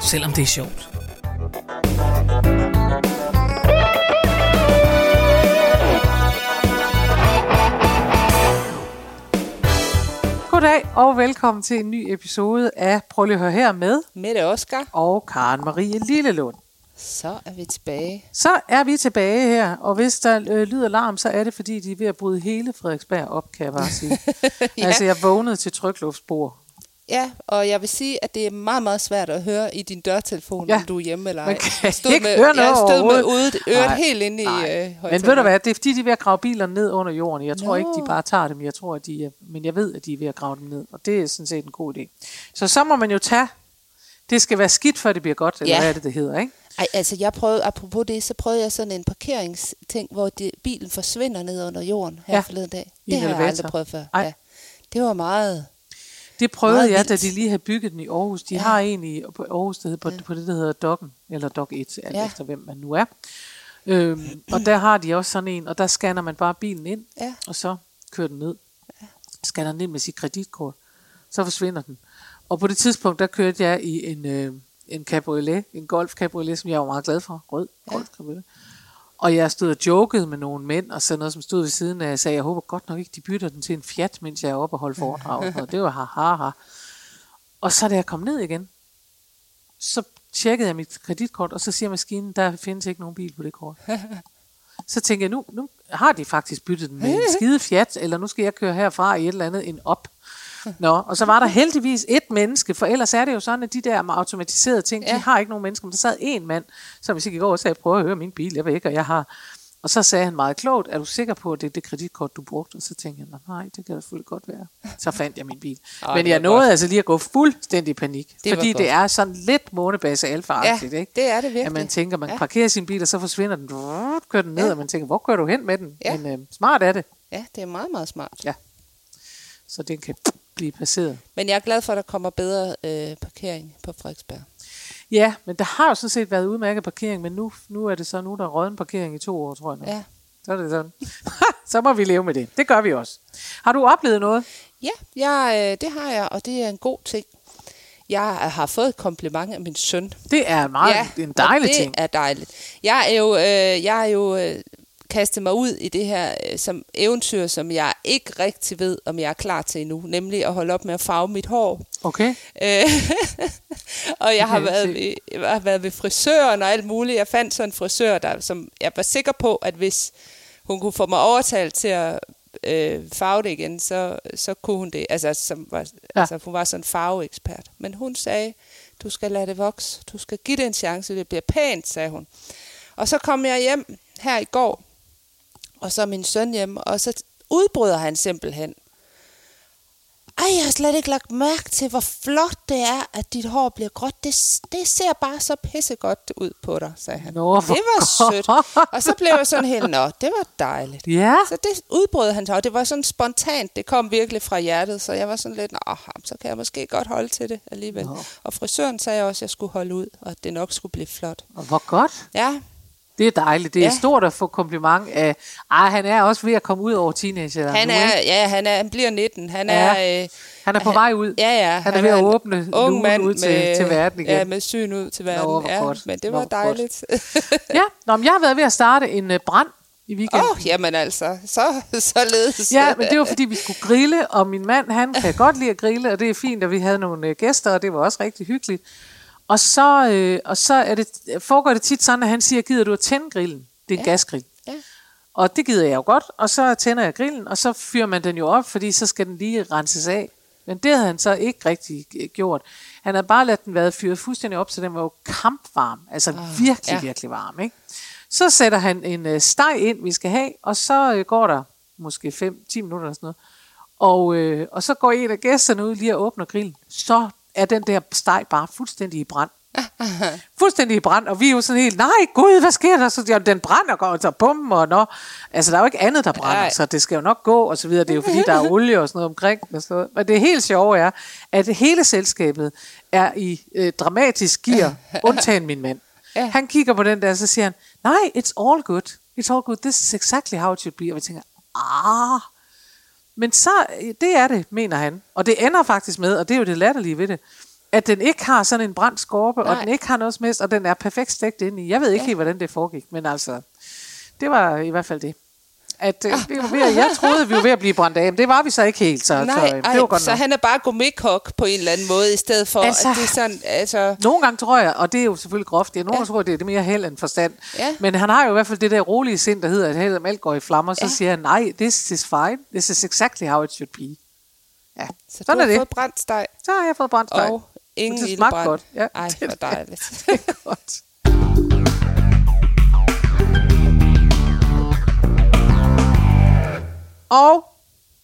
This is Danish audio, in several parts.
selvom det er sjovt. Goddag og velkommen til en ny episode af Prøv lige at høre her med Mette Oskar. og Karen Marie Lillelund. Så er vi tilbage. Så er vi tilbage her, og hvis der øh, lyder larm, så er det fordi, de er ved at bryde hele Frederiksberg op, kan jeg bare sige. Ja. Altså, jeg vågnede til trykluftsbord. Ja, og jeg vil sige, at det er meget, meget svært at høre i din dørtelefon, Ja. om du er hjemme eller ej. Man kan Jeg stod ikke med, høre noget Jeg stod med ude, øret Nej, helt inde i nej. øh, Men ved du hvad, det er fordi, de er ved at grave bilerne ned under jorden. Jeg tror Nå. ikke, de bare tager dem. Jeg tror, at de er, men jeg ved, at de er ved at grave dem ned. Og det er sådan set en god idé. Så så må man jo tage, det skal være skidt, før det bliver godt, eller Ja. hvad er det, det hedder, ikke? Ej, altså jeg prøvede, apropos det, så prøvede jeg sådan en parkeringsting, hvor det, bilen forsvinder ned under jorden her Ja. forleden dag. I Det har jeg elevator. aldrig prøvet før. Ej. Ja. Det var meget... Det prøvede jeg, da vildt. de lige havde bygget den i Aarhus. De ja. Ja. har en i Aarhus, der hedder, på, på det, der hedder Dokken, eller Dok 1, alt ja. Ja. efter hvem man nu er. Øhm, og der har de også sådan en, og der scanner man bare bilen ind, Ja. og så kører den ned. Scanner den ind med sit kreditkort. Så forsvinder den. Og på det tidspunkt, der kørte jeg i en, øh, en cabriolet, en golf cabriolet, som jeg var meget glad for. Rød Ja. golf cabriolet. Og jeg stod og jokede med nogle mænd, og sådan noget, som stod ved siden af, og sagde, jeg håber godt nok ikke, de bytter den til en Fiat, mens jeg er oppe og holde foredrag. Og det var ha, ha, ha. Og så da jeg kom ned igen, så tjekkede jeg mit kreditkort, og så siger maskinen, der findes ikke nogen bil på det kort. Så tænkte jeg, nu, nu har de faktisk byttet den med en skide Fiat, eller nu skal jeg køre herfra i et eller andet en op. Nå, og så var der heldigvis et menneske, for ellers er det jo sådan, at de der automatiserede ting, ja. de har ikke nogen mennesker. Men der sad en mand, som hvis jeg gik over og sagde, prøv at høre min bil, jeg ikke, og jeg har... Og så sagde han meget klogt, er du sikker på, at det er det kreditkort, du brugte? Og så tænkte jeg, nej, det kan da selvfølgelig godt være. Så fandt jeg min bil. Ej, Men det jeg nåede godt. altså lige at gå fuldstændig i panik. Det fordi det er sådan lidt månebase alfa Ja, ikke? det er det virkelig. At man tænker, man Ja. parkerer sin bil, og så forsvinder den, kører den ned, Ja. og man tænker, hvor kører du hen med den? Ja. Men øh, smart er det, Ja, det er meget, meget smart. Ja. så den kan blive passeret. Men jeg er glad for, at der kommer bedre øh, parkering på Frederiksberg. Ja, men der har jo sådan set været udmærket parkering, men nu, nu er det så, nu er der råden parkering i to år, tror jeg. Nu. Ja. Så er det sådan. så må vi leve med det. Det gør vi også. Har du oplevet noget? Ja, jeg, øh, det har jeg, og det er en god ting. Jeg har fået et kompliment af min søn. Det er meget ja, en dejlig det ting. er dejligt. Jeg er jo, øh, jeg er jo øh, kastet mig ud i det her øh, som eventyr, som jeg ikke rigtig ved, om jeg er klar til endnu. Nemlig at holde op med at farve mit hår. Okay. Øh, og jeg har, jeg været ved, jeg har været ved frisøren og alt muligt. Jeg fandt sådan en frisør, der, som jeg var sikker på, at hvis hun kunne få mig overtalt til at øh, farve det igen, så, så kunne hun det. Altså, som var, ja. altså, hun var sådan en farveekspert. Men hun sagde, du skal lade det vokse. Du skal give det en chance. Det bliver pænt, sagde hun. Og så kom jeg hjem her i går, og så min søn hjemme, og så udbryder han simpelthen. Ej, jeg har slet ikke lagt mærke til, hvor flot det er, at dit hår bliver gråt. Det, det ser bare så pissegodt ud på dig, sagde han. Nå, det var sødt. Og så blev jeg sådan helt, nå, det var dejligt. Ja. Så det udbrød han sig, og det var sådan spontant. Det kom virkelig fra hjertet, så jeg var sådan lidt, nå, så kan jeg måske godt holde til det alligevel. Nå. Og frisøren sagde også, at jeg skulle holde ud, og at det nok skulle blive flot. Og hvor godt. Ja, Det er dejligt. Det er ja. Ja. stort at få kompliment af... Ej, han er også ved at komme ud over teenager. han nu, er, ikke? ja, han, er, han bliver 19. Han Ja. er... Øh, Han er på vej ud. Ja, ja. Han er ved at åbne ung mand ud til, med, til verden igen. Ja, med syn ud til verden. hvor ja, godt. Men det Nå, var godt. dejligt. Ja, Nå, men jeg har været ved at starte en uh, brand i weekenden. Åh, oh, jamen altså, så, således. Ja, men det var fordi, vi skulle grille, og min mand, han kan godt lide at grille, og det er fint, at vi havde nogle øh, gæster, og det var også rigtig hyggeligt. Og så, øh, og så er det, foregår det tit sådan, at han siger, gider du at tænde grillen? Det er en ja. Gasgrill. Ja. Og det gider jeg jo godt, og så tænder jeg grillen, og så fyrer man den jo op, fordi så skal den lige renses af. Men det havde han så ikke rigtig øh, gjort. Han havde bare ladet den være fyret fuldstændig op, så den var jo kampvarm. Altså oh, virkelig, ja. virkelig varm. Ikke? Så sætter han en øh, steg ind, vi skal have, og så øh, går der måske 5-10 minutter eller sådan noget. Og, øh, og så går en af gæsterne ud lige og åbner grillen. Så er den der steg bare fuldstændig i brand. Fuldstændig i brand, og vi er jo sådan helt, nej gud, hvad sker der? Så ja, den brænder, og så bum, og nå. Altså, der er jo ikke andet, der brænder, Nej. så det skal jo nok gå, og så videre. Det er jo fordi, der er olie og sådan noget omkring. Og sådan noget. Men det helt sjove er, at hele selskabet er i øh, dramatisk gear, undtagen min mand. Ja. Han kigger på den der, og så siger han, nej, it's all good. It's all good. This is exactly how it should be. Og vi tænker, ah, men så, det er det, mener han. Og det ender faktisk med, og det er jo det latterlige ved det, at den ikke har sådan en brændt skorpe, og Nej. den ikke har noget som helst, og den er perfekt stegt ind i. Jeg ved ikke Ja. helt, hvordan det foregik, men altså, det var i hvert fald det. At, øh, vi var ved, at- jeg troede, vi var ved at blive brændt af, men det var vi så ikke helt, så, Nej, så øh, ej, det var godt så nok. han er bare gourmetkok på en eller anden måde, i stedet for, Altså- at det er sådan, altså... Nogle gange tror jeg, og det er jo selvfølgelig groft, er nogle Ja. gange tror jeg, det er det mere held end forstand. Ja. Men han har jo i hvert fald det der rolige sind, der hedder, at helst alt går i flammer, så Ja. siger han, nej, this is fine, this is exactly how it should be. Ja, Så sådan du er har det. fået brændt steg, Så har jeg fået brændt steg. og ingen det smagte godt. Ja, Ej, det hvor er dejligt. Det er godt. Og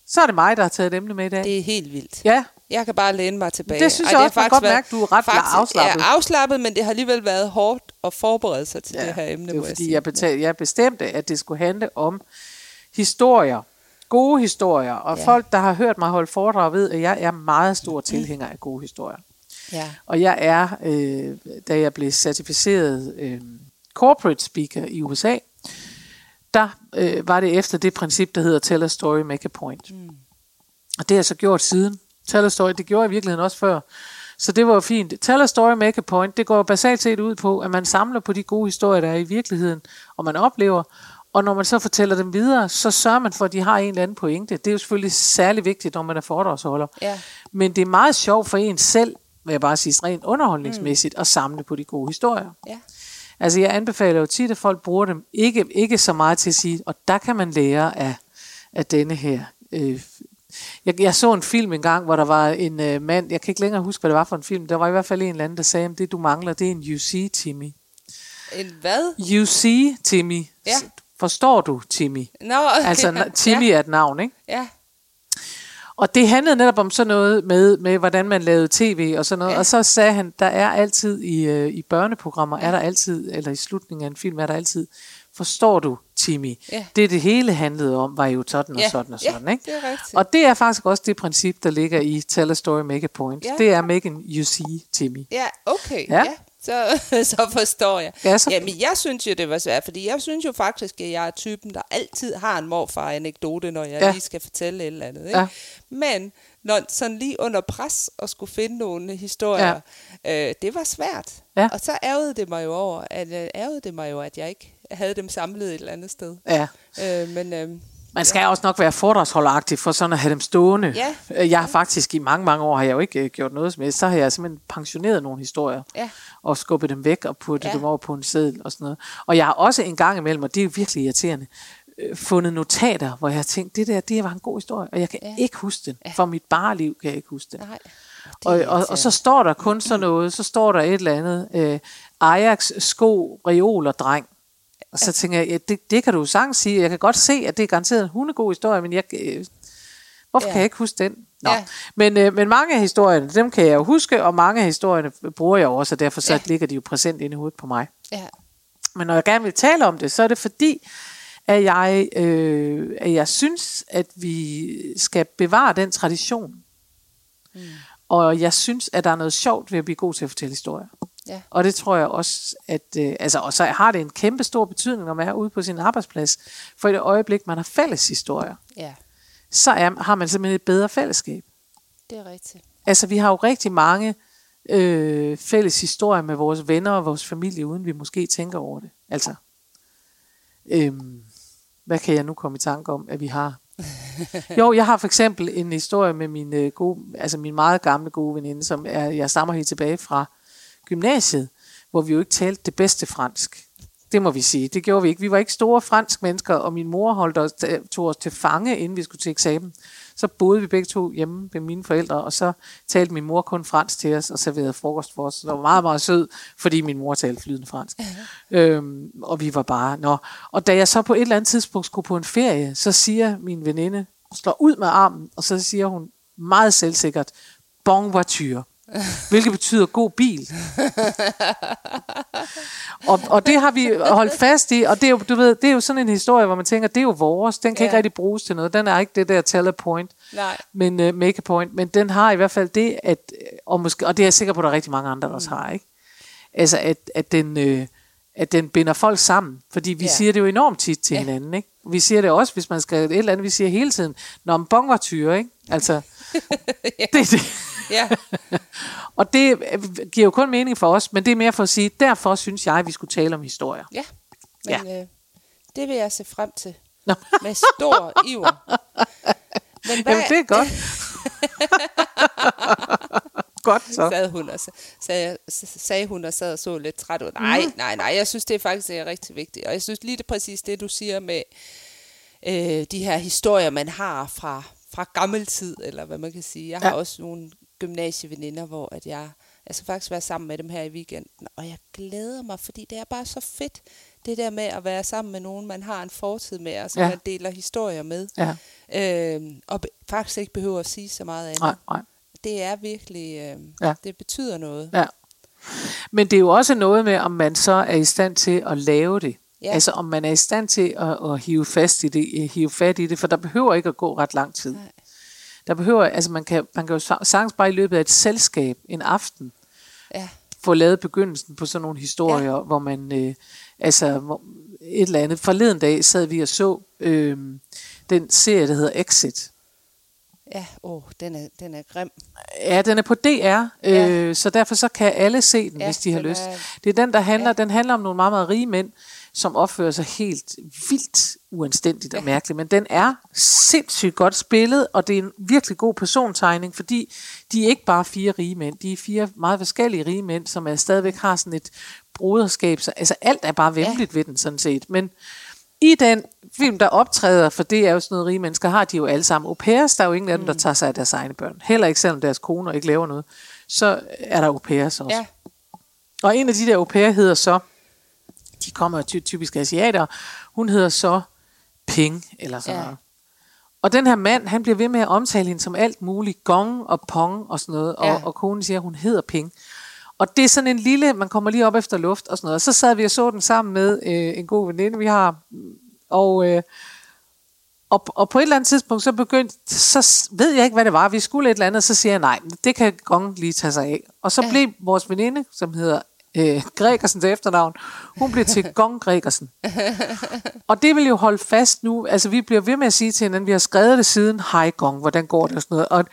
så er det mig, der har taget et emne med i dag. Det er helt vildt. Ja, Jeg kan bare læne mig tilbage. Det synes Ej, jeg også, man kan faktisk godt været- mærke, du er ret faktisk, afslappet. Ja, afslappet, men det har alligevel været hårdt at forberede sig til ja. det her emne, det er jeg fordi, sige. jeg, betal, jeg bestemte, at det skulle handle om historier. Gode historier. Og Ja. folk, der har hørt mig holde foredrag, ved, at jeg er meget stor tilhænger af gode historier. Ja. Og jeg er, øh, da jeg blev certificeret øh, corporate speaker i USA, der øh, var det efter det princip, der hedder tell a story, make a point. Mm. Og det har jeg så gjort siden. Tell a story, det gjorde jeg i virkeligheden også før. Så det var jo fint. Tell a story, make a point. Det går basalt set ud på, at man samler på de gode historier, der er i virkeligheden, og man oplever. Og når man så fortæller dem videre, så sørger man for, at de har en eller anden pointe. Det er jo selvfølgelig særlig vigtigt, når man er foredragsholder. Ja. Men det er meget sjovt for en selv, vil jeg bare sige, rent underholdningsmæssigt, mm. at samle på de gode historier. Ja. Altså jeg anbefaler jo tit, at folk bruger dem ikke, ikke så meget til at sige, og der kan man lære af, af denne her. Øh, jeg, jeg så en film en gang, hvor der var en øh, mand, jeg kan ikke længere huske, hvad det var for en film, der var i hvert fald en eller anden, der sagde, at det du mangler, det er en UC, Timmy. En hvad? UC, Timmy. Ja. Forstår du, Timmy? Nå, okay. Altså, Timmy er et navn, ikke? Ja. Og det handlede netop om sådan noget med, med hvordan man lavede tv og sådan noget. Ja. Ja. Og så sagde han, der er altid i, øh, i børneprogrammer, ja. er der altid, eller i slutningen af en film, er der altid, forstår du, Timmy? Ja. Det, det hele handlede om, var jo sådan og Ja. sådan og Ja, sådan. Ikke? det er rigtigt. Og det er faktisk også det princip, der ligger i Tell a Story, Make a Point. Ja. Det er make an you see, Timmy. Ja, okay. Ja. Ja. Så, så forstår jeg. Ja, så- Jamen, jeg synes jo, det var svært, fordi jeg synes jo faktisk, at jeg er typen, der altid har en morfar-anekdote, når jeg Ja. ja. lige skal fortælle et eller andet. Ikke? Ja. Men når sådan lige under pres og skulle finde nogle historier, ja. øh, det var svært. Ja. Og så ærgede det mig jo over, at, øh, ærgede det mig jo, at jeg ikke havde dem samlet et eller andet sted. Ja. Øh, men øh, Man skal også nok være foredragsholderagtig for sådan at have dem stående. Ja. Øh, Jeg har faktisk i mange, mange år, har jeg jo ikke øh, gjort noget som helst. Så har jeg simpelthen pensioneret nogle historier. Ja. Og skubbet dem væk og puttet Ja. ja. dem over på en seddel og sådan noget. Og jeg har også en gang imellem, og det er virkelig irriterende, øh, fundet notater, hvor jeg har tænkt, det der, det var en god historie, og jeg kan Ja. ja. ikke huske den. For mit bare liv kan jeg ikke huske den. nej. Og, og, og så står der kun sådan noget, så står der et eller andet, øh, Ajax sko, reol og dreng. Og så tænker jeg, ja, det, det kan du jo sagtens sige. Jeg kan godt se, at det er garanteret en hundegod historie, men jeg, øh, hvorfor Ja. kan jeg ikke huske den? Nå. Ja. Men, øh, men mange af historierne, dem kan jeg jo huske, og mange af historierne bruger jeg også, og derfor så ja. ligger de jo præsent inde i hovedet på mig. Ja. Men når jeg gerne vil tale om det, så er det fordi, at jeg, øh, at jeg synes, at vi skal bevare den tradition. Mm. Og jeg synes, at der er noget sjovt ved at blive god til at fortælle historier. Ja. Og det tror jeg også, at øh, altså, og så har det en kæmpe stor betydning, når man er ude på sin arbejdsplads. For i det øjeblik, man har fælles historier, ja, så er, har man simpelthen et bedre fællesskab. det er rigtigt. Altså, vi har jo rigtig mange øh, fælles historier med vores venner og vores familie, uden vi måske tænker over det. Altså, øhm, hvad kan jeg nu komme i tanke om, at vi har? jo, jeg har for eksempel en historie med min, øh, gode, altså min meget gamle gode veninde, som er, jeg stammer helt tilbage fra gymnasiet, hvor vi jo ikke talte det bedste fransk. Det må vi sige. Det gjorde vi ikke. Vi var ikke store fransk mennesker, og min mor holdt os, tog os til fange, inden vi skulle til eksamen. Så boede vi begge to hjemme med mine forældre, og så talte min mor kun fransk til os og serverede frokost for os. Så det var meget, meget sød, fordi min mor talte flydende fransk. øhm, og vi var bare... Nå. Og da jeg så på et eller andet tidspunkt skulle på en ferie, så siger min veninde, slår ud med armen, og så siger hun meget selvsikkert, bon voiture. Hvilket betyder god bil. og, og det har vi holdt fast i, og det er, jo, du ved, det er jo sådan en historie, hvor man tænker, det er jo vores, den kan ja. ikke rigtig bruges til noget, den er ikke det der tell a point, Nej. men uh, make a point, men den har i hvert fald det, at, og, måske, og det er jeg sikker på, at der er rigtig mange andre, der også har, ikke? Altså, at, at den... Øh, at den binder folk sammen. Fordi vi Ja. siger det jo enormt tit til Ja. hinanden. Ikke? Vi siger det også, hvis man skal et eller andet, vi siger hele tiden, når en bong var tyre, ikke? Altså, det, er det. Ja, Og det øh, giver jo kun mening for os, men det er mere for at sige, derfor synes jeg, at vi skulle tale om historier. ja. Men ja. Øh, det vil jeg se frem til. Nå. Med stor iver. Men hvad Jamen, det er godt. godt så. sad hun og sagde, sagde hun og sad og så lidt træt ud. Nej, Mhm. nej, nej, jeg synes, det er faktisk det er rigtig vigtigt. Og jeg synes lige det præcis det, du siger med øh, de her historier, man har fra, fra gammel tid, eller hvad man kan sige. Jeg har Ja. også nogle gymnasieveninder, hvor at jeg, jeg skal faktisk være sammen med dem her i weekenden, og jeg glæder mig, fordi det er bare så fedt, det der med at være sammen med nogen, man har en fortid med, og som Ja. man deler historier med. Ja. Øh, og faktisk ikke behøver at sige så meget andet. Nej, nej. Det er virkelig, øh, ja. det betyder noget. Ja. Men det er jo også noget med, om man så er i stand til at lave det. Ja. Altså om man er i stand til at, at hive, fast i det, øh, hive fat i det, for der behøver ikke at gå ret lang tid. Nej. Der behøver, altså man kan, man kan jo sa- sagtens bare i løbet af et selskab, en aften, Ja. få lavet begyndelsen på sådan nogle historier, ja. hvor man, øh, altså hvor, et eller andet. Forleden dag sad vi og så øh, den serie, der hedder Exit. Ja, åh, den er, den er grim. Ja, den er på DR, øh, Ja. så derfor så kan alle se den, ja, hvis de har lyst. er- Det er den, der handler. Ja. den handler om nogle meget, meget rige mænd, som opfører sig helt vildt uanstændigt og mærkeligt. Men den er sindssygt godt spillet, og det er en virkelig god persontegning, fordi de er ikke bare fire rige mænd, de er fire meget forskellige rige mænd, som er stadigvæk har sådan et broderskab. Så, altså alt er bare vemmeligt ja. ved den sådan set. Men i den film, der optræder, for det er jo sådan noget rige mennesker, har de jo alle sammen au pairs. Der er jo ingen af dem, der tager sig af deres egne børn. Heller ikke selvom deres koner ikke laver noget. Så er der au pairs også. Ja, Og en af de der au pair hedder så, de kommer ty- typisk asiater, hun hedder så Ping, eller sådan Ja. noget. Og den her mand, han bliver ved med at omtale hende som alt muligt, gong og pong og sådan noget, og, Ja. og konen siger, at hun hedder Ping. Og det er sådan en lille, man kommer lige op efter luft og sådan noget. Og så sad vi og så den sammen med øh, en god veninde, vi har. Og, øh, og, og på et eller andet tidspunkt, så begyndte, så ved jeg ikke, hvad det var. Vi skulle et eller andet, så siger jeg, nej, det kan Gong lige tage sig af. Og så ja. blev vores veninde, som hedder øh, Gregersen til efternavn, hun blev til Gong Gregersen. og det vil jo holde fast nu. Altså, vi bliver ved med at sige til hinanden, vi har skrevet det siden, hej Gong, hvordan går det og sådan noget. Og,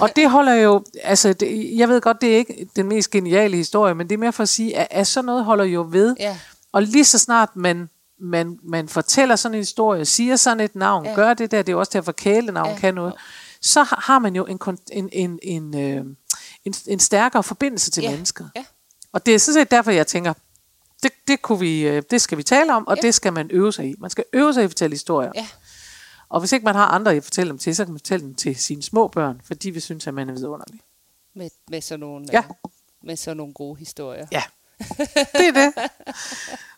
og det holder jo, altså, det, jeg ved godt, det er ikke den mest geniale historie, men det er mere for at sige, at, at sådan noget holder jo ved. Ja. Og lige så snart man, man, man fortæller sådan en historie, siger sådan et navn, ja. Gør det der, det er jo også derfor kælenavn ja. Kan noget, så har man jo en, en, en, en, øh, en, en stærkere forbindelse til Ja. mennesker. Ja. Og det er sådan set derfor, jeg tænker, det, det, kunne vi, øh, det skal vi tale om, og Ja. det skal man øve sig i. Man skal øve sig i at fortælle historier. Ja. Og hvis ikke man har andre at fortælle dem til, så kan man fortælle dem til sine små børn, for de vil synes, at man er vidunderlig. Med, med, sådan nogle, Ja. øh, med sådan nogle gode historier. Ja, det er det.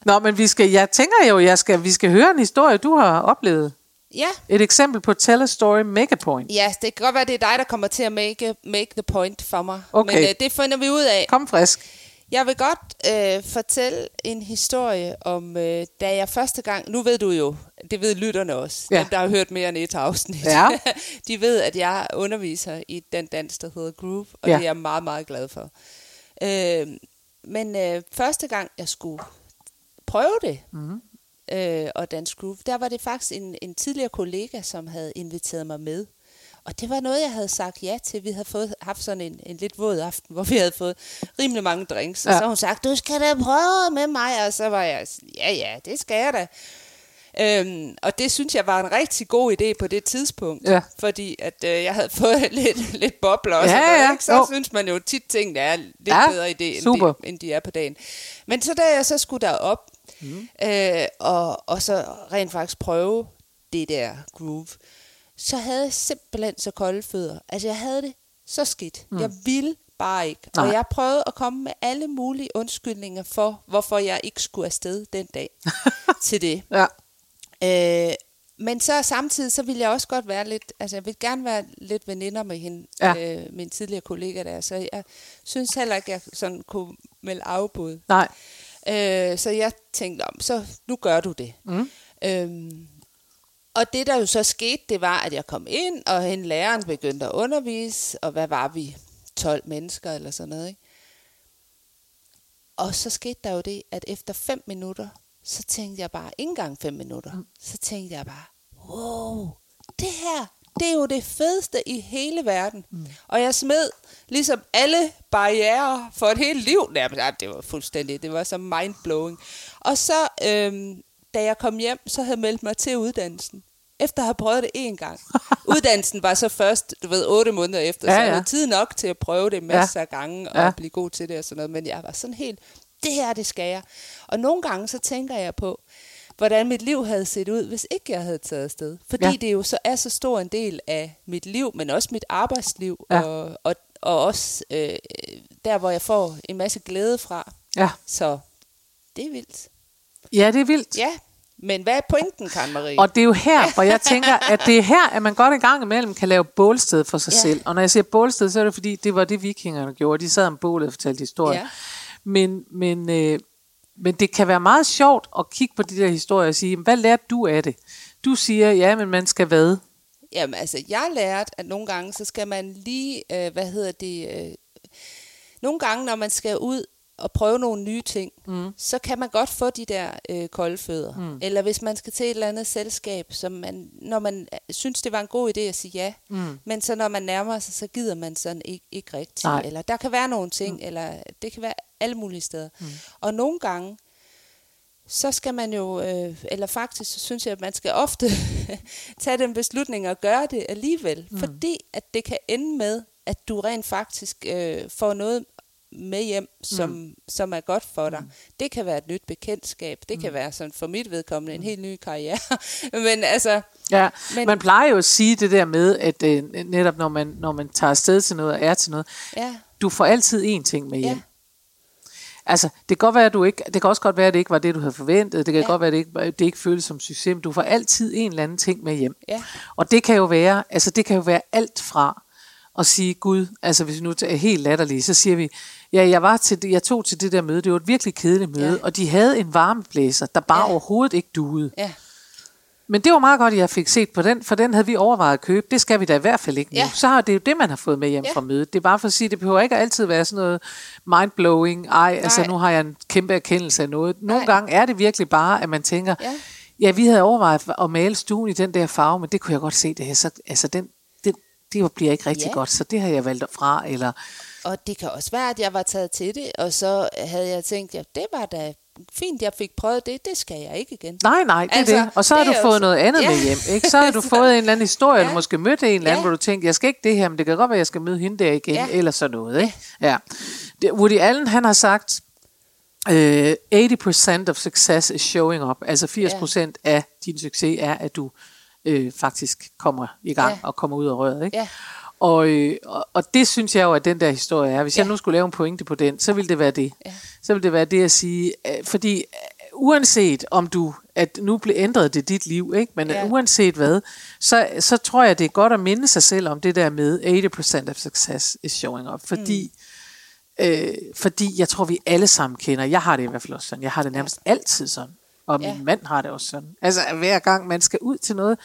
Nå, men vi skal, jeg tænker jo, jeg skal, vi skal høre en historie, du har oplevet. Ja. Et eksempel på tell a story, make a point. Ja, det kan godt være, det er dig, der kommer til at make, make the point for mig. Okay. Men øh, det finder vi ud af. Kom frisk. Jeg vil godt øh, fortælle en historie om, øh, da jeg første gang... Nu ved du jo, det ved lytterne også, Ja. dem, der har hørt mere end et afsnit. Ja. De ved, at jeg underviser i den dans, der hedder Groove, og ja. det er jeg meget, meget glad for. Øh, men øh, første gang, jeg skulle prøve det, mm-hmm. øh, og danse groove, der var det faktisk en, en tidligere kollega, som havde inviteret mig med. Og det var noget, jeg havde sagt ja til. Vi havde fået, haft sådan en, en lidt våd aften, hvor vi havde fået rimelig mange drinks. Ja. Og så hun sagt, du skal da prøve med mig. Og så var jeg ja, ja, det skal jeg da. Øhm, og det synes jeg var en rigtig god idé på det tidspunkt. Ja. Fordi at øh, jeg havde fået lidt, lidt bobler også. Ja, og noget, ja, ikke? Så jo. synes man jo tit, tingene er lidt Ja, bedre idé, end super. de, end de er på dagen. Men så da jeg så skulle derop, mm. øh, og, og så rent faktisk prøve det der groove, så havde jeg simpelthen så kolde fødder. Altså jeg havde det så skidt. Mm. Jeg ville bare ikke. Nej. Og jeg prøvede at komme med alle mulige undskyldninger for, hvorfor jeg ikke skulle afsted den dag til det. Ja. Øh, men så samtidig, så vil jeg også godt være lidt, altså jeg vil gerne være lidt veninder med hende, ja. øh, min tidligere kollega der, så jeg synes heller ikke, jeg sådan kunne melde afbud. Nej. Øh, så jeg tænkte, om, så nu gør du det. Mm. Øhm, og det, der jo så skete, det var, at jeg kom ind, og hende læreren begyndte at undervise, og hvad var vi? 12 mennesker eller sådan noget, ikke? Og så skete der jo det, at efter 5 minutter, så tænkte jeg bare, ikke engang 5 minutter, mm. så tænkte jeg bare, wow, det her, det er jo det fedeste i hele verden. Mm. Og jeg smed ligesom alle barriere for et helt liv. Nærmest, ja, det var fuldstændig, det var så mindblowing. Og så, øhm, da jeg kom hjem, så havde jeg meldt mig til uddannelsen. Efter at have prøvet det én gang. Uddannelsen var så først, du ved, otte måneder efter, Ja, så jeg ja. havde tid nok til at prøve det masser af gange og Ja. blive god til det og sådan noget. Men jeg var sådan helt, det her, det skal jeg. Og nogle gange så tænker jeg på, hvordan mit liv havde set ud, hvis ikke jeg havde taget afsted. Fordi Ja. ja. det jo så er så stor en del af mit liv, men også mit arbejdsliv, Ja. ja. og, og, og også øh, der, hvor jeg får en masse glæde fra. Ja. Så det er vildt. Ja, det er vildt. Ja, men hvad er pointen, Karen Marie? Og det er jo her, hvor jeg tænker, at det er her, at man godt en gang imellem kan lave bålsted for sig ja. Selv. Og når jeg siger bålsted, så er det fordi, det var det vikingerne gjorde. De sad om bålet og fortalte historier. Ja. Men, men, øh, men det kan være meget sjovt at kigge på de der historier og sige, hvad lærte du af det? Du siger, ja, men man skal hvad? Jamen altså, jeg lærte, at nogle gange, så skal man lige, øh, hvad hedder det, øh, nogle gange, når man skal ud og prøve nogle nye ting, mm. så kan man godt få de der øh, kolde fødder. Mm. Eller hvis man skal til et eller andet selskab, som man, når man øh, synes, det var en god idé at sige ja, mm. men så når man nærmer sig, så gider man sådan ikke, ikke rigtigt. Nej. Eller der kan være nogle ting, mm. eller det kan være alle mulige steder. Mm. Og nogle gange, så skal man jo, øh, eller faktisk så synes jeg, at man skal ofte tage den beslutning og gøre det alligevel. Mm. Fordi at det kan ende med, at du rent faktisk øh, får noget med hjem, som, mm. som er godt for dig. Mm. Det kan være et nyt bekendtskab. Det mm. kan være sådan for mit vedkommende en helt ny karriere. Men altså, Ja, men, man plejer jo at sige det der med, at øh, netop når man, når man tager afsted til noget og er til noget, ja, du får altid én ting med hjem. Ja. Altså, det kan godt være, at du ikke, det kan også godt være, at det ikke var det, du havde forventet. Det kan. Ja. godt være, at det ikke, det ikke føles som succes, men du får altid en eller anden ting med hjem. ja, Og det kan jo være, altså det kan jo være alt fra at sige, Gud, altså hvis vi nu er helt latterlige, så siger vi, ja, jeg, var til det, jeg tog til det der møde, det var et virkelig kedeligt møde, Ja. og de havde en varmeblæser, der bare Ja. overhovedet ikke duede. ja, Men det var meget godt, at jeg fik set på den, for den havde vi overvejet at købe. Det skal vi da i hvert fald ikke nu. Ja. Så har det jo det, man har fået med hjem Ja. fra mødet. Det er bare for at sige, det behøver ikke altid være sådan noget mindblowing. Ej, altså Nej. nu har jeg en kæmpe erkendelse af noget. Nogle Nej. gange er det virkelig bare, at man tænker, Ja. ja, vi havde overvejet at male stuen i den der farve, men det kunne jeg godt se, det her. Så, altså den, det, bliver ikke rigtig Ja. godt, så det har jeg valgt fra. Eller, Og det kan også være, at jeg var taget til det, og så havde jeg tænkt, ja, det var da fint, jeg fik prøvet det, det skal jeg ikke igen. nej, nej, det Altså, er det. Og så har det du er fået jo- noget andet Ja. med hjem. Ikke? Så har du fået en eller anden historie, Ja. eller måske mødt en eller anden, Ja. hvor du tænkte, jeg skal ikke det her, men det kan godt være, jeg skal møde hende der igen, Ja. eller sådan noget. Ikke? Ja. Det, Woody Allen, han har sagt, øh, 80% of success is showing up. Altså 80% af din succes er, at du øh, faktisk kommer i gang Ja. og kommer ud af røret. Ikke? Ja. Og, øh, og, det synes jeg jo, at den der historie er. Hvis Ja. jeg nu skulle lave en pointe på den, så ville det være det. Ja. Så ville det være det at sige, øh, fordi øh, uanset om du, at nu blev ændret det dit liv, ikke? men Ja. ja. uanset hvad, så, så tror jeg, det er godt at minde sig selv om det der med 80% of success is showing up. Fordi, mm. øh, fordi jeg tror, vi alle sammen kender, jeg har det i hvert fald også sådan, jeg har det nærmest altid sådan, og min Ja. mand har det også sådan. Altså hver gang man skal ud til noget,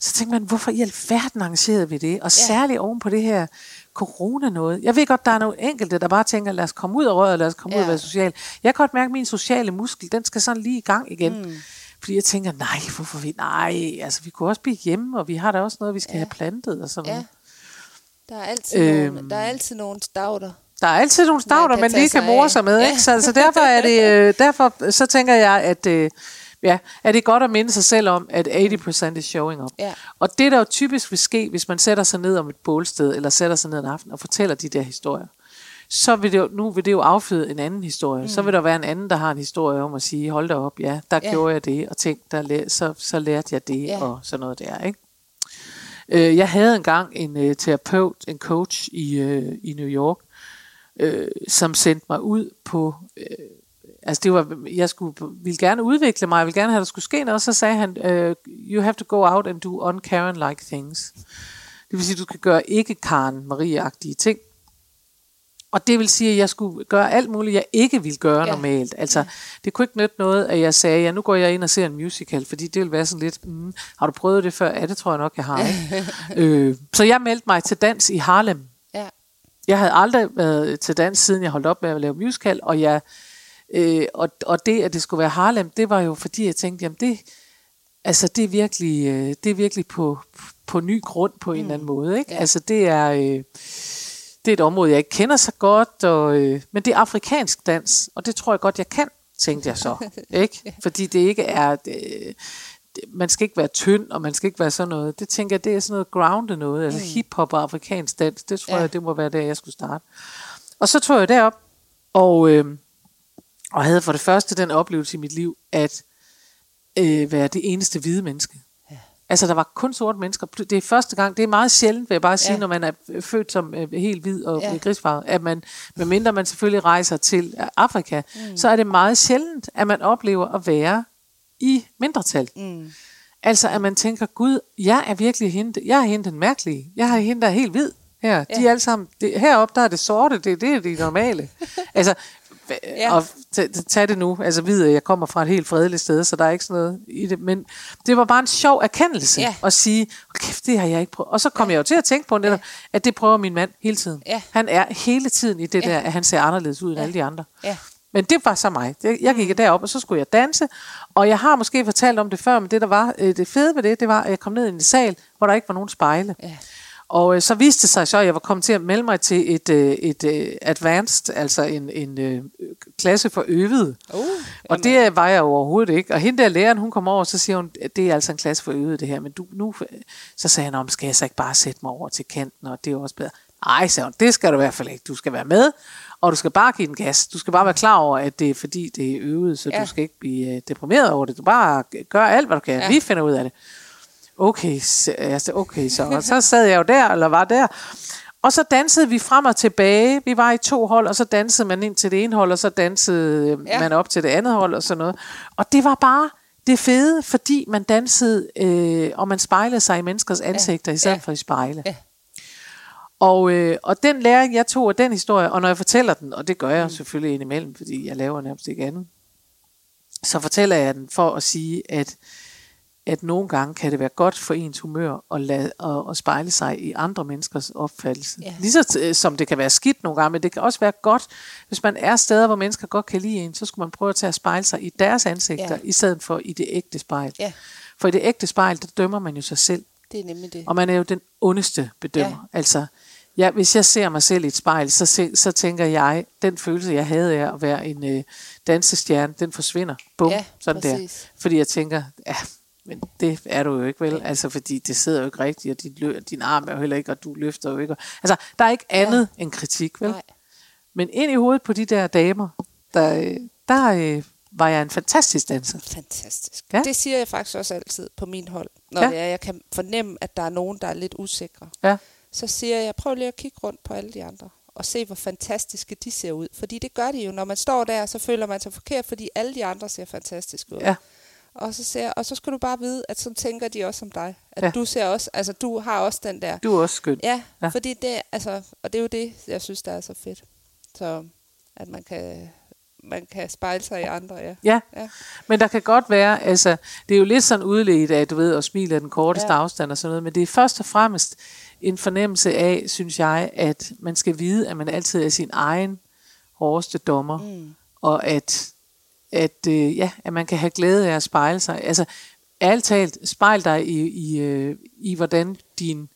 så tænker man, hvorfor i alverden arrangerede vi det? Og Ja. særligt oven på det her corona noget. Jeg ved godt, der er nogle enkelte, der bare tænker, lad os komme ud af røret, lad os komme ja. ud og Ja. være social. Jeg kan godt mærke, at min sociale muskel, den skal sådan lige i gang igen. Mm. Fordi jeg tænker, nej, hvorfor vi, nej, altså vi kunne også blive hjemme, og vi har da også noget, vi skal ja. have plantet og sådan Ja. noget. Der er altid, Øhm. nogle, der er altid nogle stauder. Der er altid nogle stavter, man tage lige kan more sig med, Ja. ikke? Så, så derfor er det, øh, derfor så tænker jeg, at øh, ja, er det godt at minde sig selv om, at 80% is showing up. Ja. Og det, der jo typisk vil ske, hvis man sætter sig ned om et bålsted, eller sætter sig ned en aften og fortæller de der historier, så vil det jo, nu vil det jo afføde en anden historie. Mm. Så vil der være en anden, der har en historie om at sige, hold da op, ja, der Ja. gjorde jeg det, og tænk, der læ- så, så lærte jeg det, ja. og sådan noget der, ikke? Øh, jeg havde engang en øh, terapeut, en coach i, øh, i New York, øh, som sendte mig ud på, øh, Altså det var, jeg skulle, ville gerne udvikle mig, jeg ville gerne have, at der skulle ske noget, og så sagde han, uh, you have to go out and do un-Karen-like things. Det vil sige, at du skal gøre ikke Karen Marie-agtige ting. Og det vil sige, at jeg skulle gøre alt muligt, jeg ikke ville gøre ja. normalt. Altså, det kunne ikke nytte noget, at jeg sagde, ja, nu går jeg ind og ser en musical, fordi det ville være sådan lidt, mm, har du prøvet det før? Ja, det tror jeg nok, jeg har. Ikke? øh, så jeg meldte mig til dans i Harlem. Jeg havde aldrig været til dans, siden jeg holdt op med at lave musical, og, jeg, øh, og, og det, at det skulle være Harlem, det var jo fordi, jeg tænkte, jamen det, altså det er virkelig, øh, det er virkelig på, på ny grund på en mm. eller anden måde. Ikke? Ja. Altså det er... Øh, det er et område, jeg ikke kender så godt, og, øh, men det er afrikansk dans, og det tror jeg godt, jeg kan, tænkte jeg så. ikke? Fordi det ikke er... Man skal ikke være tynd, og man skal ikke være sådan noget. Det tænker jeg, det er sådan noget grounded noget, altså hiphop og afrikansk dans. Det tror Ja. ja. jeg, det må være der, jeg skulle starte. Og så tog jeg derop, og, øh, og havde for det første den oplevelse i mit liv, at øh, være det eneste hvide menneske. Altså, der var kun sorte mennesker. Det er første gang, det er meget sjældent, vil jeg bare sige, Ja. ja. når man er født som øh, helt hvid og Ja. ja. grisfarvet, at man, medmindre man selvfølgelig rejser til øh, Afrika, mm. så er det meget sjældent, at man oplever at være i mindretal. Mm. Altså, at man tænker, Gud, jeg er virkelig hende, jeg er hende den mærkelige. Jeg har hende, der er helt hvid her. Ja. De er alle sammen, det, heroppe, der er det sorte, det, det er det normale. altså, Ja. ja. og tag, det nu, altså vide, at jeg kommer fra et helt fredeligt sted, så der er ikke sådan noget i det, men det var bare en sjov erkendelse Ja. at sige, "Hold kæft, det har jeg ikke prøvet. Og så kom ja. jeg jo til at tænke på netop, at det prøver min mand hele tiden. Ja. Han er hele tiden i det Ja. der, at han ser anderledes ud end alle de andre. Ja. Men det var så mig. Jeg gik derop, og så skulle jeg danse. Og jeg har måske fortalt om det før, men det der var øh, det fede ved det, det var, at jeg kom ned i en sal, hvor der ikke var nogen spejle. Ja. Og øh, så viste det sig så, at jeg var kommet til at melde mig til et, øh, et øh, advanced, altså en, en øh, klasse for øvede. Uh, Og det var jeg overhovedet ikke. Og hende der læreren, hun kom over, og så siger hun, at det er altså en klasse for øvede det her. Men du, nu, så sagde han, om skal jeg så ikke bare sætte mig over til kanten, og det er også bedre. Nej, sagde hun, det skal du i hvert fald ikke. Du skal være med, og du skal bare give den gas. Du skal bare være klar over, at det er fordi, det er øvet, så Ja. ja. du skal ikke blive øh, deprimeret over det. Du bare gør alt, hvad du kan. Ja. Ja. Vi finder ud af det. Okay, så, jeg sagde, okay så. Og så sad jeg jo der, eller var der. Og så dansede vi frem og tilbage. Vi var i to hold, og så dansede man ind til det ene hold, og så dansede Ja. ja. man op til det andet hold, og sådan noget. Og det var bare det fede, fordi man dansede, øh, og man spejlede sig i menneskers ansigter, i stedet Ja. for i spejle. Ja. Og, øh, og den læring, jeg tog af den historie, og når jeg fortæller den, og det gør jeg mm. selvfølgelig indimellem, fordi jeg laver nærmest ikke andet, så fortæller jeg den for at sige, at, at nogle gange kan det være godt for ens humør at, lade, at, at spejle sig i andre menneskers opfattelse. Ja. Ligeså som det kan være skidt nogle gange, men det kan også være godt, hvis man er steder, hvor mennesker godt kan lide en, så skulle man prøve at tage at spejle sig i deres ansigter, Ja. i stedet for i det ægte spejl. Ja. For i det ægte spejl, der dømmer man jo sig selv. Det er nemlig det. Og man er jo den ondeste bedømmer. Ja. Altså, ja, hvis jeg ser mig selv i et spejl, så, se, så tænker jeg, den følelse, jeg havde af at være en øh, dansestjerne, den forsvinder. Bum, Ja, sådan der. præcis. Fordi jeg tænker, ja, men det er du jo ikke vel. Altså, fordi det sidder jo ikke rigtigt, og din, din arm er jo heller ikke, og du løfter jo ikke. Altså, der er ikke andet ja. end kritik, vel? Nej. Men ind i hovedet på de der damer, der, øh, der øh, var jeg en fantastisk danser. Fantastisk. Ja. Det siger jeg faktisk også altid på min hold. Når Ja. ja. jeg kan fornemme, at der er nogen, der er lidt usikre. Ja. Så siger jeg, prøv lige at kigge rundt på alle de andre. Og se, hvor fantastiske de ser ud. Fordi det gør de jo. Når man står der, så føler man sig forkert, fordi alle de andre ser fantastiske ud. Ja. Og så, ser, og så skal du bare vide, at så tænker de også om dig. At Ja. du ser også, altså du har også den der. Du er også skøn. Ja, Ja. ja, fordi det, altså, og det er jo det, jeg synes, der er så fedt. Så at man kan, man kan spejle sig i andre, ja. Ja. Ja. Men der kan godt være, altså, det er jo lidt sådan udledt af, du ved, at smile er den korteste Ja. afstand og sådan noget, men det er først og fremmest en fornemmelse af, synes jeg, at man skal vide, at man altid er sin egen hårdeste dommer, mm. og at, at, øh, ja, at man kan have glæde af at spejle sig. Altså, ærligt talt, spejl dig i, i, øh, i hvordan din,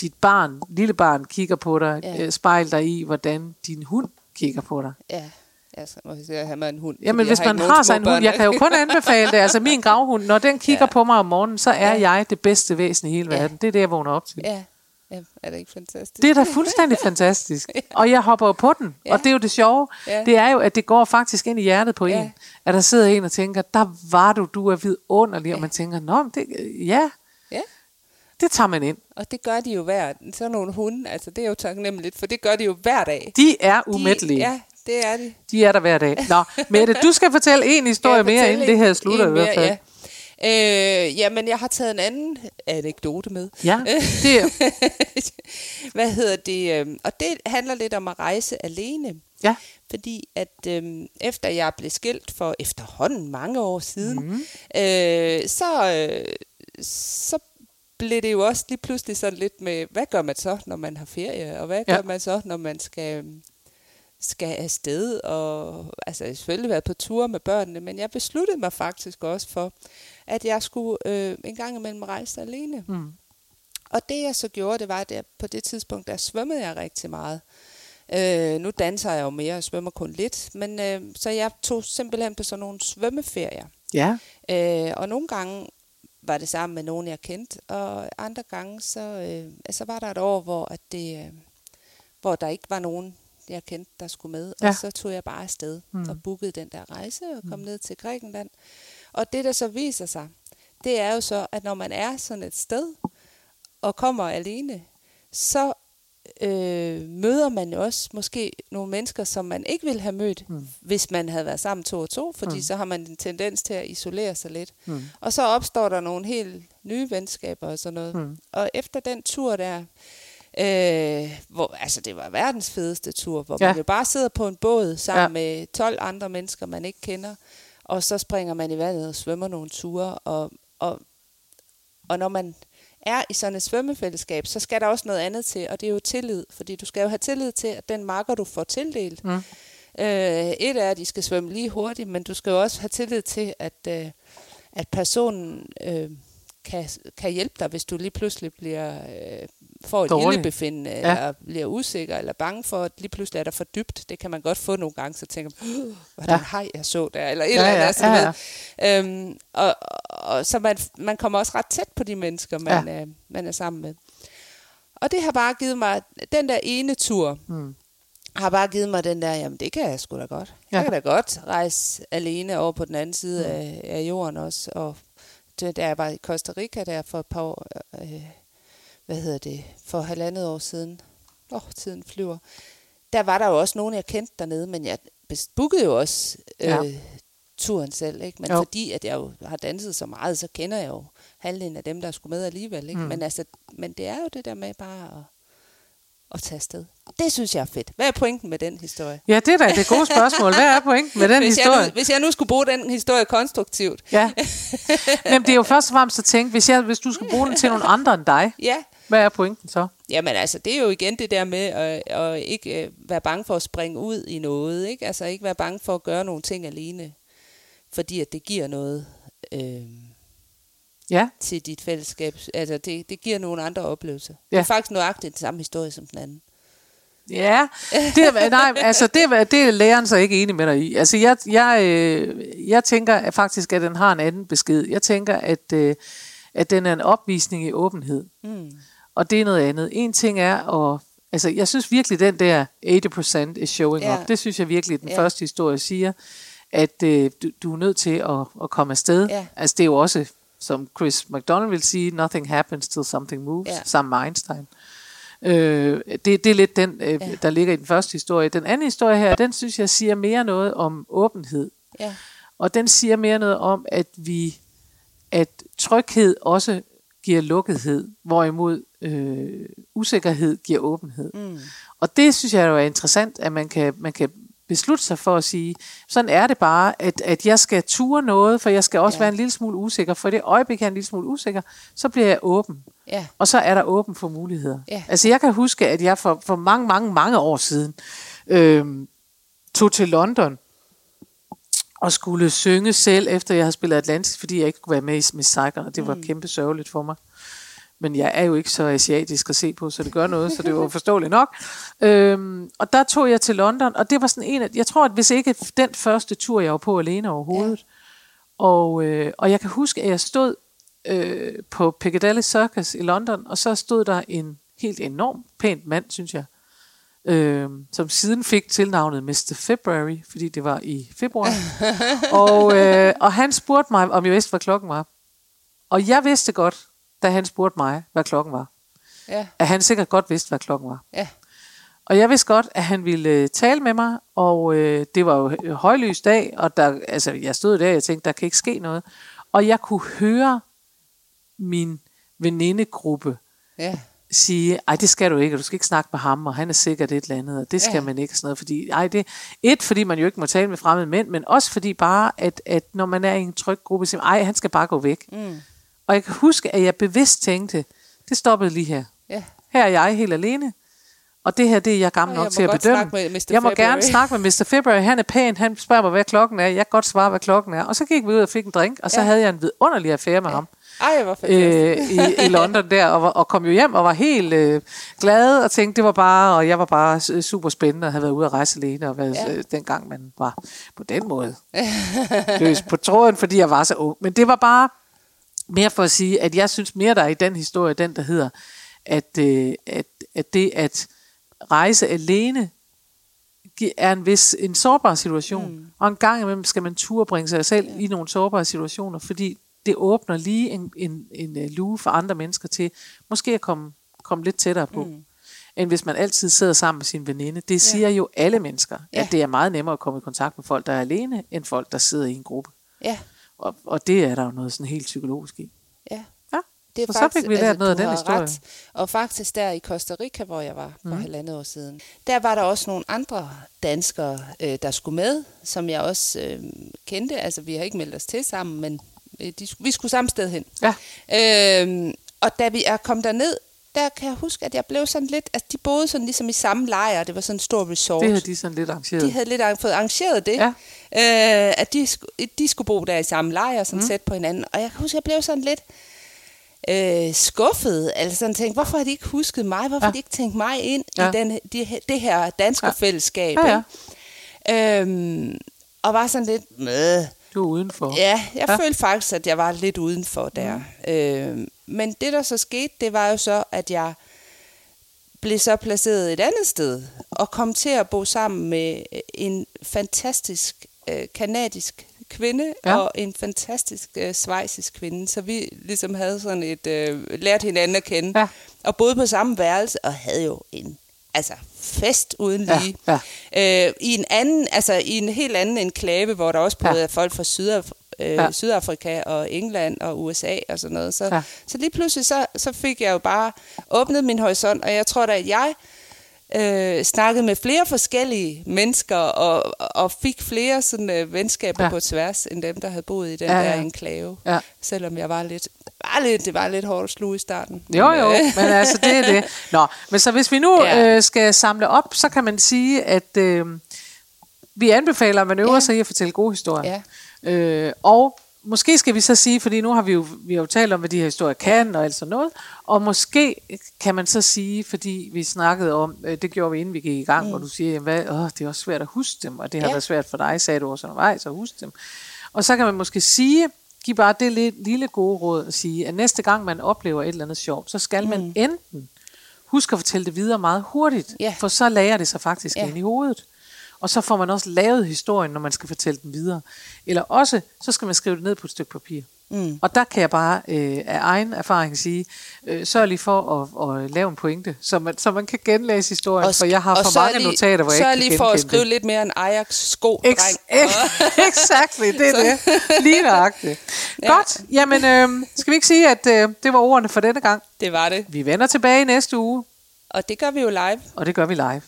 dit barn, lille barn kigger på dig. Ja. Ja. Spejl dig i, hvordan din hund kigger på dig. Ja, ja så må jeg sige, at have mig en hund. Jamen, hvis man har sig en hund, jeg kan jo kun anbefale det. Altså, min gravhund, når den kigger Ja. ja. på mig om morgenen, så er Ja. ja. jeg det bedste væsen i hele Ja. verden. Det er det, jeg vågner op til. Ja, ja, er det ikke fantastisk? Det er da fuldstændig fantastisk. Og jeg hopper på den. Ja. Og det er jo det sjove. Ja. Det er jo, at det går faktisk ind i hjertet på Ja. en. At der sidder en og tænker, der var du, du er vidunderlig. Og man tænker, nå, det, ja, Ja, det tager man ind. og det gør de jo hver, sådan nogle hunde, altså det er jo taknemmeligt, for det gør de jo hver dag. De er umættelige. De, ja, det er de. De er der hver dag. Nå, Mette, du skal fortælle en historie mere, inden det her en- slutter en i hvert mere, fald. Ja. Øh, jamen, jeg har taget en anden anekdote med. Ja, det er, Hvad hedder det? øhm, Og det handler lidt om at rejse alene. ja. Fordi at øhm, efter jeg blev skilt for efterhånden mange år siden, mm. øh, så, øh, så blev det jo også lige pludselig sådan lidt med, hvad gør man så, når man har ferie? Og hvad Ja. gør man så, når man skal, øhm, skal afsted? Og, altså, jeg selvfølgelig været på tur med børnene, men jeg besluttede mig faktisk også for, at jeg skulle øh, en gang imellem rejse alene. Mm. Og det jeg så gjorde, det var, at jeg, på det tidspunkt, der svømmede jeg rigtig meget. Øh, nu danser jeg jo mere og svømmer kun lidt, men øh, så jeg tog simpelthen på sådan nogle svømmeferier. Ja, Øh, og nogle gange var det sammen med nogen, jeg kendte, og andre gange, så, øh, så var der et år, hvor, at det, øh, hvor der ikke var nogen, jeg kendte, der skulle med. Ja. Og så tog jeg bare afsted Mm. og bookede den der rejse og kom mm. ned til Grækenland. Og det, der så viser sig, det er jo så, at når man er sådan et sted og kommer alene, så øh, møder man jo også måske nogle mennesker, som man ikke ville have mødt, mm. hvis man havde været sammen to og to, fordi mm. så har man en tendens til at isolere sig lidt. Mm. Og så opstår der nogle helt nye venskaber og sådan noget. Mm. Og efter den tur der, øh, hvor, altså det var verdens fedeste tur, hvor Ja. man jo bare sidder på en båd sammen Ja. med 12 andre mennesker, man ikke kender, og så springer man i vandet og svømmer nogle ture, og, og, og når man er i sådan et svømmefællesskab, så skal der også noget andet til, og det er jo tillid, fordi du skal jo have tillid til, at den marker, du får tildelt, Mm. øh, et er, at de skal svømme lige hurtigt, men du skal jo også have tillid til, at, øh, at personen øh, kan, kan hjælpe dig, hvis du lige pludselig bliver, øh, får et Dårlig. ildebefindende, Ja. ja. eller bliver usikker, eller bange for, at lige pludselig er der for dybt. Det kan man godt få nogle gange, så tænker man, det Ja. hej, jeg så der, eller et Ja, eller andet. ja, altså, ja, ved. Øhm, og, og, så man, man kommer også ret tæt på de mennesker, man, ja. øh, man er sammen med. Og det har bare givet mig, den der ene tur, Mm. har bare givet mig den der, jamen det kan jeg sgu da godt. Ja. Ja. Jeg kan da godt rejse alene over på den anden side mm. af, af jorden også. Og det, jeg var i Costa Rica der for et par år, øh, hvad hedder det, for halvandet år siden, åh, oh, tiden flyver, der var der jo også nogen, jeg kendte dernede, men jeg bookede jo også øh, Ja. turen selv, ikke? Men Jo. fordi at jeg jo har danset så meget, så kender jeg jo halvdelen af dem, der skulle med alligevel, ikke? Mm. Men, altså, men det er jo det der med bare at, at tage afsted. Det synes jeg er fedt. Hvad er pointen med den historie? ja, det er da det gode spørgsmål. Hvad er pointen med den hvis, historie? jeg nu, hvis jeg nu skulle bruge den historie konstruktivt. Ja. Men det er jo først og fremmest at tænke, hvis, jeg, hvis du skal bruge den til nogle andre end dig, Ja, hvad er pointen så? jamen altså, det er jo igen det der med at, at ikke øh, være bange for at springe ud i noget. Ikke? Altså ikke være bange for at gøre nogle ting alene, fordi at det giver noget øh, Ja, til dit fællesskab. Altså det, det giver nogle andre oplevelser. Ja. Det er faktisk nøjagtigt den samme historie som den anden. Ja, det, er- nej, altså det, det er læreren så ikke enig med dig i. Altså jeg, jeg, øh, jeg tænker at faktisk, at den har en anden besked. Jeg tænker, at, øh, at den er en opvisning i åbenhed. Mm. Og det er noget andet. En ting er at... Altså, jeg synes virkelig, den der 80% is showing Ja. up, det synes jeg virkelig, den Ja. første historie siger, at øh, du, du er nødt til at, at komme afsted. Ja. Altså, det er jo også, som Chris McDonald vil sige, nothing happens till something moves, Ja. sammen med Einstein. Øh, det, det er lidt den, øh, Ja. der ligger i den første historie. Den anden historie her, den synes jeg siger mere noget om åbenhed. Ja. Og den siger mere noget om, at vi, at tryghed også giver lukkethed, hvorimod øh, usikkerhed giver åbenhed. Mm. Og det synes jeg jo er interessant, at man kan, man kan beslutte sig for at sige, sådan er det bare, at, at jeg skal ture noget, for jeg skal også ja. Være en lille smule usikker. For i det øjeblik, jeg er en lille smule usikker, så bliver jeg åben. Ja. Og så er der åben for muligheder. Ja. Altså jeg kan huske, at jeg for, for mange, mange, mange år siden øh, tog til London og skulle synge selv, efter jeg havde spillet Atlantis, fordi jeg ikke kunne være med i Miss Saigon, og det var mm. kæmpe sørgeligt for mig. Men jeg er jo ikke så asiatisk at se på, så det gør noget, så det var forståeligt nok. Øhm, og der tog jeg til London, og det var sådan en af, jeg tror, at hvis ikke den første tur, jeg var på alene overhovedet, ja. og, øh, og jeg kan huske, at jeg stod øh, på Piccadilly Circus i London, og så stod der en helt enorm pænt mand, synes jeg, øh, som siden fik tilnavnet Mr. February, fordi det var i februar. og, øh, og han spurgte mig, om jeg vidste, hvad klokken var. Og jeg vidste godt, da han spurgte mig, hvad klokken var, Ja. at han sikkert godt vidste, hvad klokken var. Ja. Og jeg vidste godt, at han ville øh, tale med mig, og øh, det var jo hø- højlys dag, og der, altså, jeg stod der, og jeg tænkte, der kan ikke ske noget. Og jeg kunne høre min venindegruppe Ja. sige, ej, det skal du ikke, og du skal ikke snakke med ham, og han er sikkert et eller andet, og det skal Ja. ja. man ikke, og sådan noget, fordi, ej, det, et, fordi man jo ikke må tale med fremmede mænd, men også fordi bare, at, at når man er i en tryg gruppe, siger, man, ej, han skal bare gå væk. Mm. Og jeg kan huske, at jeg bevidst tænkte, det stoppede lige her. Ja. Her er jeg helt alene, og det her, det er jeg gammel jeg nok må til at bedømme. med Mr. Jeg må February. gerne snakke med Mr. February. Han er pæn, han spørger mig, hvad klokken er. Jeg kan godt svare, hvad klokken er. Og så gik vi ud og fik en drink, og så Ja. havde jeg en vidunderlig affære med ham Ej, hvor øh, i, i London der, og, og kom jo hjem og var helt øh, glad og tænkte, det var bare, og jeg var bare super spændende og havde været ude at rejse alene, og været, Ja. ja. øh, dengang man var på den måde løs på tråden, fordi jeg var så ung. Men det var bare mere for at sige, at jeg synes mere, der er i den historie, den der hedder, at, øh, at, at det at rejse alene er en vis en sårbar situation. Mm. Og en gang imellem skal man turde bringe sig selv ja. i nogle sårbare situationer, fordi det åbner lige en, en, en øh, luge for andre mennesker til måske at komme, komme lidt tættere på. Mm. End hvis man altid sidder sammen med sin veninde. Det siger jo alle mennesker, Ja. at det er meget nemmere at komme i kontakt med folk, der er alene, end folk, der sidder i en gruppe. Ja, Og, og det er der jo noget sådan helt psykologisk i. ja. Ja. Det Og så fik vi lært noget af den historie. Ret. Og faktisk der i Costa Rica, hvor jeg var for mm. halvandet år siden, der var der også nogle andre danskere, øh, der skulle med, som jeg også øh, kendte. Altså, vi har ikke meldt os til sammen, men øh, de, vi skulle samme sted hen. Ja. Øhm, og da vi er kommet derned, der kan jeg huske, at jeg blev sådan lidt... Altså, de boede sådan ligesom i samme lejr. Det var sådan en stor resort. Det havde de sådan lidt arrangeret. De havde lidt fået arrangeret det, Ja. øh, at de, de skulle bo der i samme lejr, sådan mm. tæt på hinanden. Og jeg kan huske, at jeg blev sådan lidt øh, skuffet. Altså sådan tænkte, hvorfor har de ikke husket mig? Hvorfor ja. Har de ikke tænkt mig ind ja. I den, de, det her danske ja. Fællesskab? Ja, ja. Øhm, og var sådan lidt... Du er udenfor. Ja, jeg ja. Følte faktisk, at jeg var lidt udenfor der. Mm. Øh, men det, der så skete, det var jo så, at jeg blev så placeret et andet sted, og kom til at bo sammen med en fantastisk øh, kanadisk kvinde, ja. Ja. og en fantastisk øh, svejsisk kvinde. Så vi ligesom havde sådan et, øh, lært hinanden at kende, Ja. og boede på samme værelse, og havde jo en altså fest uden Ja, lige. ja. Øh, I en anden, altså i en helt anden enklave, hvor der også boede Ja. ja. folk fra Sydaf- øh, Ja. Sydafrika og England og USA og sådan noget. Så, Ja. så lige pludselig så, så fik jeg jo bare åbnet min horisont, og jeg tror da, at jeg øh, snakkede med flere forskellige mennesker og, og fik flere sådan, øh, venskaber Ja. på tværs, end dem, der havde boet i den Ja, ja, der enklave. Ja. Selvom jeg var lidt, var lidt, det var lidt hårdt at sluge i starten. Jo, Men, jo, øh, men altså, det er det. Nå, men så hvis vi nu Ja. øh, skal samle op, så kan man sige, at øh, vi anbefaler, at man øver ja. sig i at fortælle gode historier. Ja. Øh, og måske skal vi så sige, fordi nu har vi jo, vi har jo talt om, hvad de her historier kan og alt sådan noget, og måske kan man så sige, fordi vi snakkede om, øh, det gjorde vi inden vi gik i gang, mm. hvor du siger, jamen, hvad, åh, det er også svært at huske dem, og det har Ja. været svært for dig, sagde du også undervejs, at huske dem. Og så kan man måske sige, giv bare det lidt, lille gode råd at sige, at næste gang man oplever et eller andet sjovt, så skal mm. man enten huske at fortælle det videre meget hurtigt, Ja. for så lærer det sig faktisk Ja. ind i hovedet. Og så får man også lavet historien, når man skal fortælle den videre. Eller også, så skal man skrive det ned på et stykke papir. Mm. Og der kan jeg bare øh, af egen erfaring sige, øh, sørg lige for at, at lave en pointe, så man, så man kan genlæse historien, Og, for jeg har for er mange lige, notater, hvor jeg ikke lige kan for at genkende skrive det. lidt mere en Ajax-sko, Ex- dreng. exactly, det er det. Lige nøjagtigt. Ja. Godt, jamen øh, skal vi ikke sige, at øh, det var ordene for denne gang. Det var det. Vi vender tilbage næste uge, Og det gør vi jo live. og det gør vi live.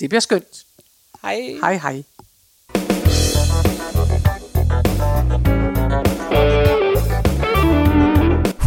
Det bliver skønt. Hej. Hej hej.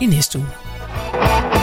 i næste uge.